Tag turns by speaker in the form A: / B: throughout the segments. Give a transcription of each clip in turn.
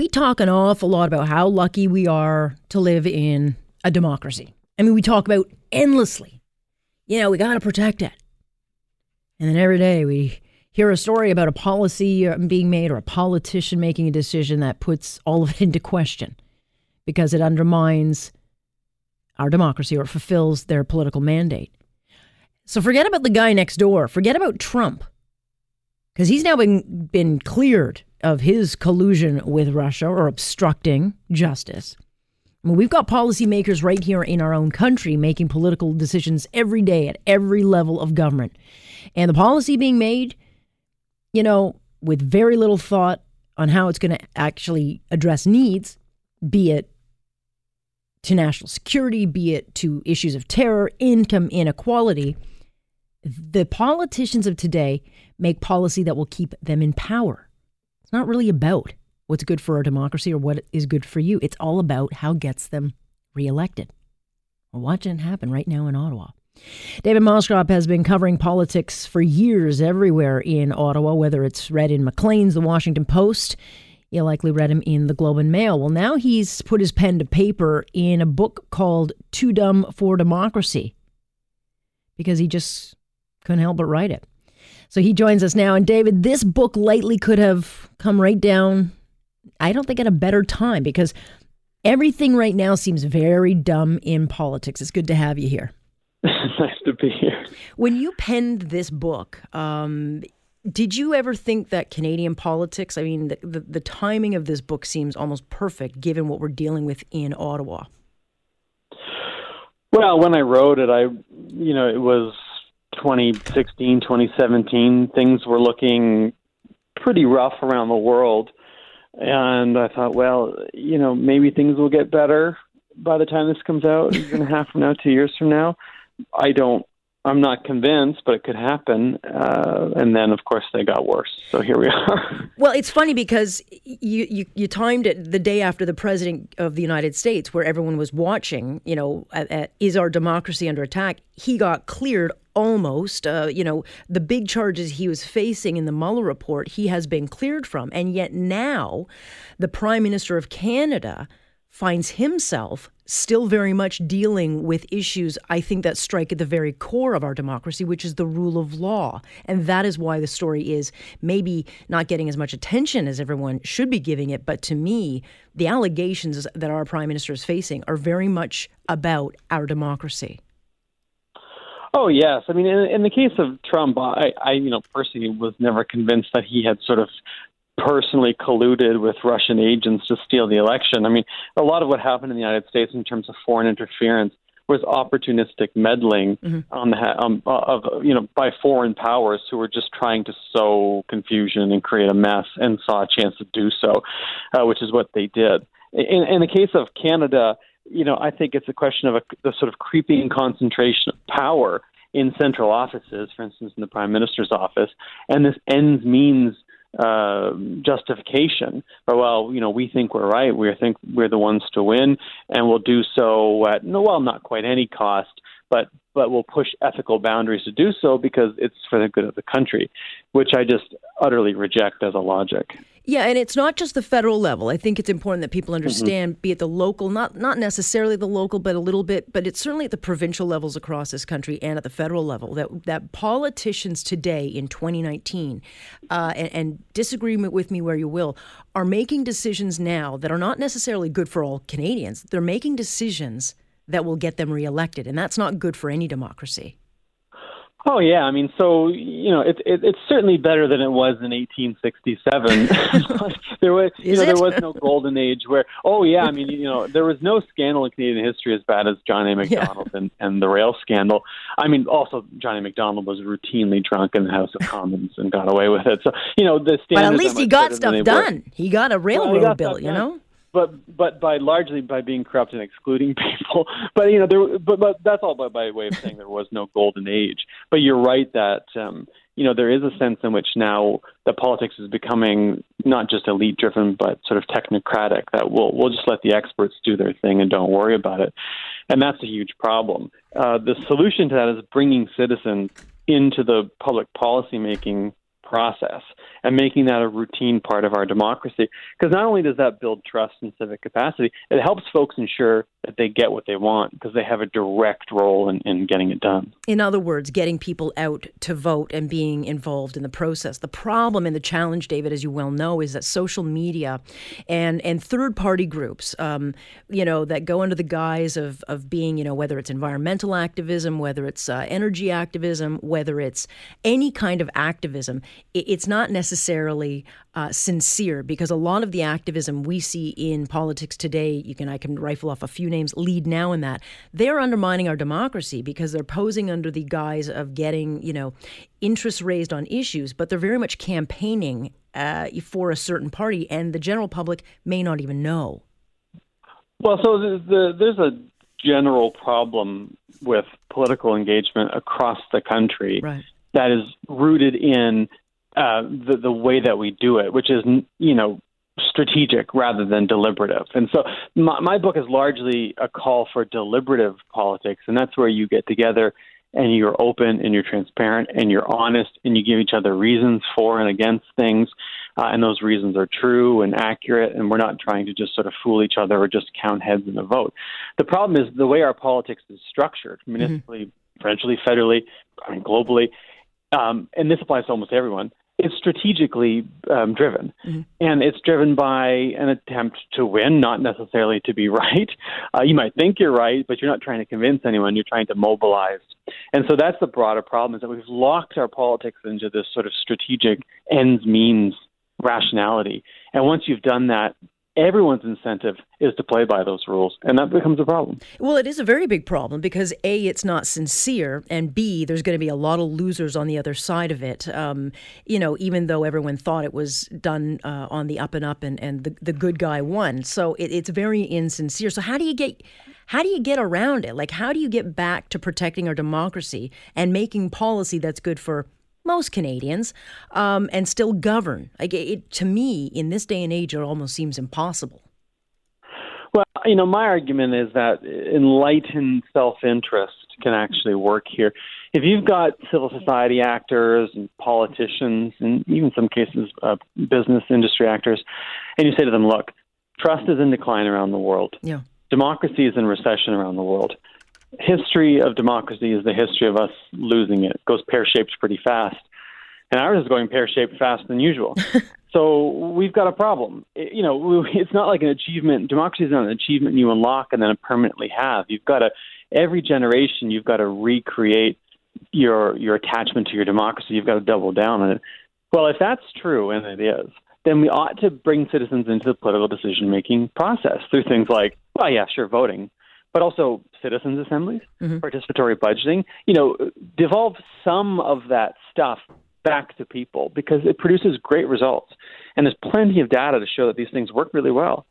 A: we talk an awful lot about how lucky we are to live in a democracy. I mean, we talk about endlessly. You know, we got to protect it. And then every day we hear a story about a policy uh, being made or a politician making a decision that puts all of it into question because it undermines our democracy or fulfills their political mandate. So forget about the guy next door. Forget about Trump because he's now been been cleared of his collusion with Russia or obstructing justice. I mean, we've got policymakers right here in our own country making political decisions every day at every level of government. And the policy being made, you know, with very little thought on how it's going to actually address needs, be it to national security, be it to issues of terror, income inequality. The politicians of today make policy that will keep them in power. It's not really about what's good for our democracy or what is good for you. It's all about how gets them reelected. We're watching it happen right now in Ottawa. David Moscrop has been covering politics for years everywhere in Ottawa, whether it's read in Maclean's The Washington Post. You likely read him in the Globe and Mail. Well, now he's put his pen to paper in a book called Too Dumb for Democracy because he just couldn't help but write it. So he joins us now. And David, this book likely could have come right down, I don't think at a better time because everything right now seems very dumb in politics. It's good to have you here.
B: nice to be here.
A: When you penned this book, um, did you ever think that Canadian politics, I mean, the, the, the timing of this book seems almost perfect given what we're dealing with in Ottawa?
B: Well, when I wrote it, I, you know, it was 2016, 2017, things were looking pretty rough around the world. And I thought, well, you know, maybe things will get better by the time this comes out, a year and a half from now, two years from now. I don't I'm not convinced, but it could happen. Uh, and then, of course, they got worse. So here we are.
A: Well, it's funny because you, you, you timed it the day after the president of the United States, where everyone was watching. You know, at, at, is our democracy under attack? He got cleared almost. Uh, you know, the big charges he was facing in the Mueller report, he has been cleared from, and yet now, the Prime Minister of Canada finds himself still very much dealing with issues I think that strike at the very core of our democracy, which is the rule of law. And that is why the story is maybe not getting as much attention as everyone should be giving it. But to me, the allegations that our prime minister is facing are very much about our democracy.
B: Oh yes, I mean, in, in the case of Trump, I, I, you know, personally was never convinced that he had sort of personally colluded with Russian agents to steal the election. I mean, a lot of what happened in the United States in terms of foreign interference was opportunistic meddling mm-hmm. on the um, of you know by foreign powers who were just trying to sow confusion and create a mess and saw a chance to do so, uh, which is what they did. In, in the case of Canada, you know, I think it's a question of a, the sort of creeping concentration of power in central offices, for instance, in the prime minister's office, and this ends means uh, justification for well, you know, we think we're right. We think we're the ones to win, and we'll do so at no, well, not quite any cost, but but we'll push ethical boundaries to do so because it's for the good of the country, which I just utterly reject as a logic.
A: Yeah, and it's not just the federal level. I think it's important that people mm-hmm. understand, mm-hmm. be it the local, not not necessarily the local, but a little bit, but it's certainly at the provincial levels across this country and at the federal level that that politicians today in 2019, uh, and, and disagreement with me where you will, are making decisions now that are not necessarily good for all Canadians. They're making decisions that will get them reelected, and that's not good for any democracy.
B: Oh yeah, I mean, so you know, it's it, it's certainly better than it was in 1867. there was, you know, there was no golden age where. Oh yeah, I mean, you know, there was no scandal in Canadian history as bad as John A. Macdonald yeah. and, and the rail scandal. I mean, also John A. Macdonald was routinely drunk in the House of Commons and got away with it. So you know, the
A: But at least he got stuff done. Were. He got a railroad well, bill, you know
B: but but by largely by being corrupt and excluding people. But you know, there but but that's all by, by way of saying there was no golden age. But you're right that um, you know there is a sense in which now the politics is becoming not just elite driven but sort of technocratic. That we'll we'll just let the experts do their thing and don't worry about it, and that's a huge problem. Uh, the solution to that is bringing citizens into the public policy making process and making that a routine part of our democracy. Because not only does that build trust and civic capacity, it helps folks ensure that they get what they want because they have a direct role in, in getting it done.
A: In other words, getting people out to vote and being involved in the process. The problem and the challenge, David, as you well know, is that social media and and third party groups, um, you know, that go under the guise of of being, you know, whether it's environmental activism, whether it's uh, energy activism, whether it's any kind of activism, it's not necessarily uh, sincere because a lot of the activism we see in politics today, you can I can rifle off a few names, Leadnow in that they're undermining our democracy because they're posing under the guise of getting you know interest raised on issues, but they're very much campaigning uh, for a certain party, and the general public may not even know.
B: Well, so the, the, there's a general problem with political engagement across the country
A: right.
B: that is rooted in uh, the the way that we do it, which is you know strategic rather than deliberative. And so my, my book is largely a call for deliberative politics, and that's where you get together and you're open and you're transparent and you're honest and you give each other reasons for and against things. Uh, and those reasons are true and accurate, and we're not trying to just sort of fool each other or just count heads in a vote. The problem is the way our politics is structured, municipally, mm-hmm. provincially, federally, I mean, globally, um, and this applies to almost everyone it's strategically um, driven, mm-hmm. and it's driven by an attempt to win, not necessarily to be right. Uh, you might think you're right, but you're not trying to convince anyone. You're trying to mobilize, and so that's the broader problem: is that we've locked our politics into this sort of strategic ends means rationality. And once you've done that, everyone's incentive is to play by those rules, and that becomes a problem.
A: Well, it is a very big problem because A, it's not sincere, and B, there's going to be a lot of losers on the other side of it. Um, you know, even though everyone thought it was done uh, on the up and up and, and the, the good guy won. So it, it's very insincere. So, how do you get. How do you get around it? Like, how do you get back to protecting our democracy and making policy that's good for most Canadians, um, and still govern. Like it, to me, in this day and age, it almost seems impossible.
B: Well, you know, my argument is that enlightened self-interest can actually work here. If you've got civil society actors and politicians, and even some cases uh, business industry actors, and you say to them, "Look, trust is in decline around the world.
A: Yeah.
B: Democracy is in recession around the world history of democracy is the history of us losing it. It goes pear shaped pretty fast. And ours is going pear shaped faster than usual. so we've got a problem. It, you know, it's not like an achievement. Democracy is not an achievement you unlock and then permanently have. You've got to, every generation, you've got to recreate your your attachment to your democracy. You've got to double down on it. Well, if that's true, and it is, then we ought to bring citizens into the political decision making process through things like, well, yeah, sure, voting, but also citizens assemblies, mm-hmm. participatory budgeting. You know, devolve some of that stuff back to people because it produces great results, and there's plenty of data to show that these things work really well,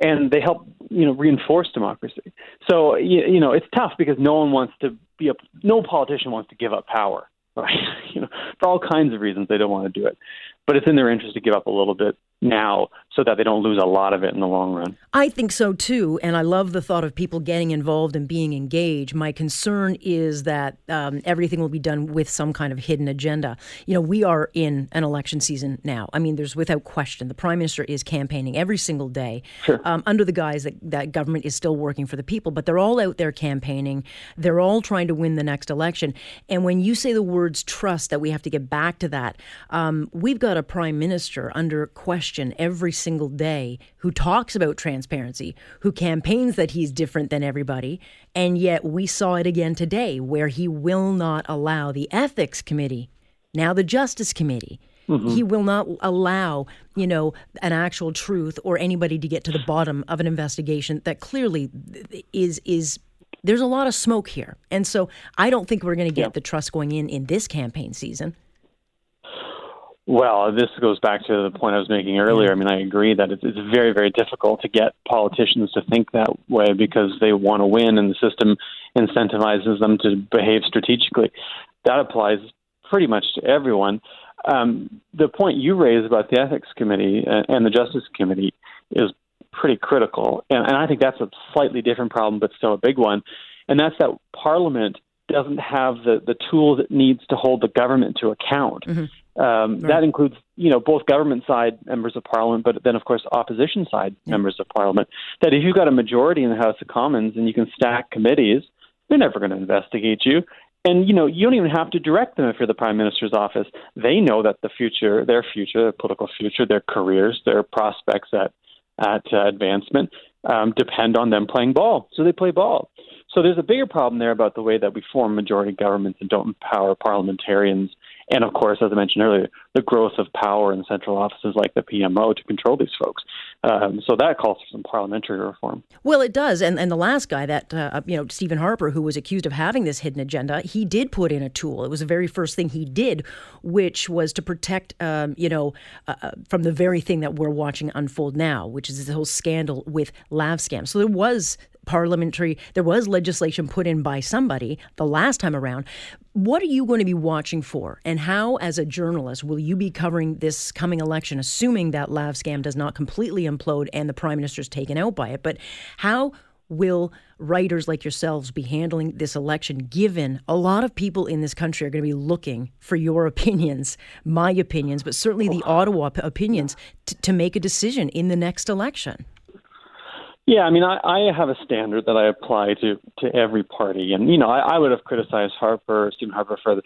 B: and they help you know reinforce democracy. So you, you know, it's tough because no one wants to be a no politician wants to give up power, right? you know, for all kinds of reasons they don't want to do it, but it's in their interest to give up a little bit now so that they don't lose a lot of it in the long run.
A: I think so too. And I love the thought of people getting involved and being engaged. My concern is that um, everything will be done with some kind of hidden agenda. You know, we are in an election season now. I mean, there's without question the prime minister is campaigning every single day
B: sure.
A: um, under the guise that, that government is still working for the people, but they're all out there campaigning. They're all trying to win the next election. And when you say the words trust, that we have to get back to that, um, we've got a prime minister under question question every single day who talks about transparency, who campaigns that he's different than everybody. And yet we saw it again today where he will not allow the ethics committee, now the justice committee, Mm-hmm. He will not allow, you know, an actual truth or anybody to get to the bottom of an investigation that clearly is is there's a lot of smoke here. And so I don't think we're going to get yeah. the trust going in in this campaign season.
B: Well, this goes back to the point I was making earlier. I mean, I agree that it's, it's very, very difficult to get politicians to think that way because they want to win and the system incentivizes them to behave strategically. That applies pretty much to everyone. Um, the point you raised about the Ethics Committee and the Justice Committee is pretty critical. And, and I think that's a slightly different problem, but still a big one. And that's that Parliament doesn't have the, the tools it needs to hold the government to account. Mm-hmm Um, right. That includes, you know, both government side members of parliament, but then, of course, opposition side yeah. members of parliament. That if you've got a majority in the House of Commons and you can stack committees, they're never going to investigate you. And you know, you don't even have to direct them if you're the prime minister's office. They know that the future, their future, their political future, their careers, their prospects at at uh, advancement um, depend on them playing ball. So they play ball. So there's a bigger problem there about the way that we form majority governments and don't empower parliamentarians and of course, as I mentioned earlier, the growth of power in central offices like the PMO to control these folks. Um, so that calls for some parliamentary reform.
A: Well, it does. And and the last guy that uh, you know, Stephen Harper, who was accused of having this hidden agenda, he did put in a tool. It was the very first thing he did, which was to protect, um, you know, uh, uh from the very thing that we're watching unfold now, which is this whole scandal with LavScam. So there was parliamentary, there was legislation put in by somebody the last time around. What are you going to be watching for? And how, as a journalist, will you be covering this coming election, assuming that LavScam does not completely implode and the prime minister is taken out by it? But how will writers like yourselves be handling this election given a lot of people in this country are going to be looking for your opinions my opinions but certainly the oh, ottawa opinions t- to make a decision in the next election
B: yeah, I mean, I, I have a standard that I apply to to every party, and you know, I, I would have criticized Harper, Stephen Harper, for the,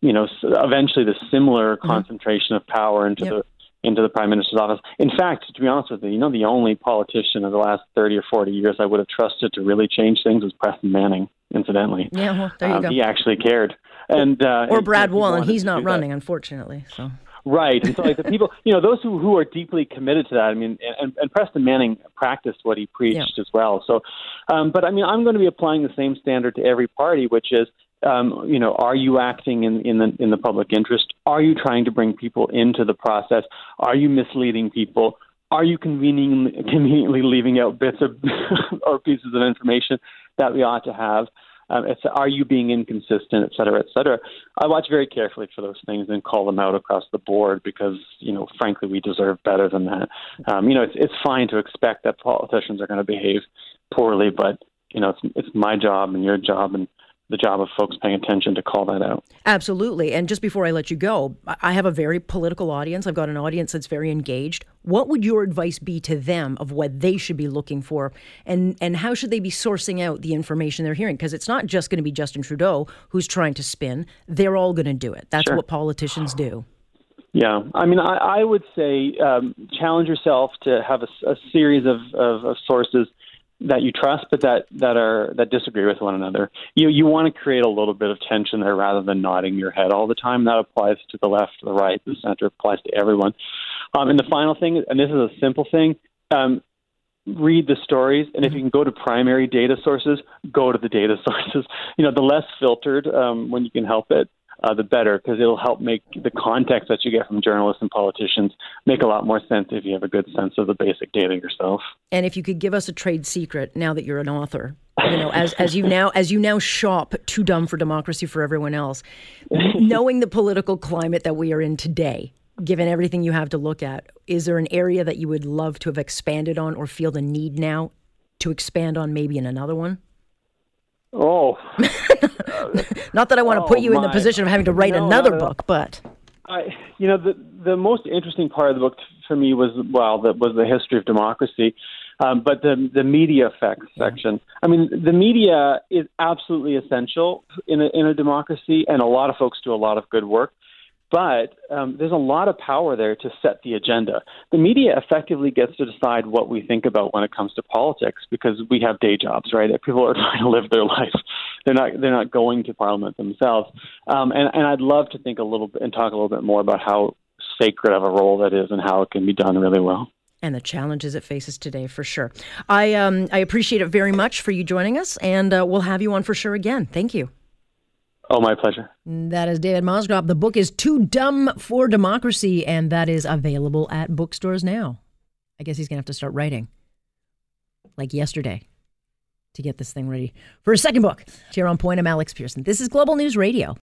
B: you know, eventually the similar mm-hmm. concentration of power into yep. the into the prime minister's office. In fact, to be honest with you, you know, the only politician of the last thirty or forty years I would have trusted to really change things was Preston Manning. Incidentally,
A: yeah, well, there you um, go.
B: He actually cared, and uh,
A: or Brad Wall, he's not running, that. unfortunately. So
B: Right, and so like the people, you know, those who who are deeply committed to that. I mean, and, and Preston Manning practiced what he preached yeah. as well. So, um, but I mean, I'm going to be applying the same standard to every party, which is, um, you know, are you acting in in the in the public interest? Are you trying to bring people into the process? Are you misleading people? Are you conveniently, conveniently leaving out bits of or pieces of information that we ought to have? Um, it's are you being inconsistent, et cetera, et cetera. I watch very carefully for those things and call them out across the board because you know, frankly, we deserve better than that. Um, you know, it's it's fine to expect that politicians are going to behave poorly, but you know, it's it's my job and your job and the job of folks paying attention to call that out.
A: Absolutely. And just before I let you go, I have a very political audience. I've got an audience that's very engaged. What would your advice be to them of what they should be looking for and and how should they be sourcing out the information they're hearing because it's not just going to be Justin Trudeau who's trying to spin. They're all going to do it. That's sure. what politicians do.
B: Yeah, I mean, I, I would say um, challenge yourself to have a, a series of, of, of sources that you trust but that that are that disagree with one another. You you want to create a little bit of tension there rather than nodding your head all the time. That applies to the left, the right, the center, applies to everyone. Um, and the final thing, and this is a simple thing, um, read the stories and if you can go to primary data sources go to the data sources you know the less filtered um, when you can help it uh, the better because it'll help make the context that you get from journalists and politicians make a lot more sense if you have a good sense of the basic data yourself.
A: And if you could give us a trade secret now that you're an author, you know, as as you now as you now shop too dumb for democracy for everyone else, knowing the political climate that we are in today, given everything you have to look at, is there an area that you would love to have expanded on or feel the need now to expand on maybe in another one?
B: Oh,
A: not that I want to oh, put you my. in the position of having to write no, another book, but
B: I, you know, the the most interesting part of the book for me was well, that was the history of democracy, um, but the the media effects section. I mean, the media is absolutely essential in a in a democracy, and a lot of folks do a lot of good work. But um, there's a lot of power there to set the agenda. The media effectively gets to decide what we think about when it comes to politics because we have day jobs, right? People are trying to live their life. They're not they're not going to Parliament themselves. Um, and, and I'd love to think a little bit and talk a little bit more about how sacred of a role that is and how it can be done really well
A: and the challenges it faces today for sure. I um, I appreciate it very much for you joining us, and uh, we'll have you on for sure again. Thank you.
B: Oh, my pleasure.
A: That is David Moscrop. The book is Too Dumb for Democracy, and that is available at bookstores now. I guess he's going to have to start writing like yesterday to get this thing ready for a second book. Here on Point, I'm Alex Pierson. This is Global News Radio.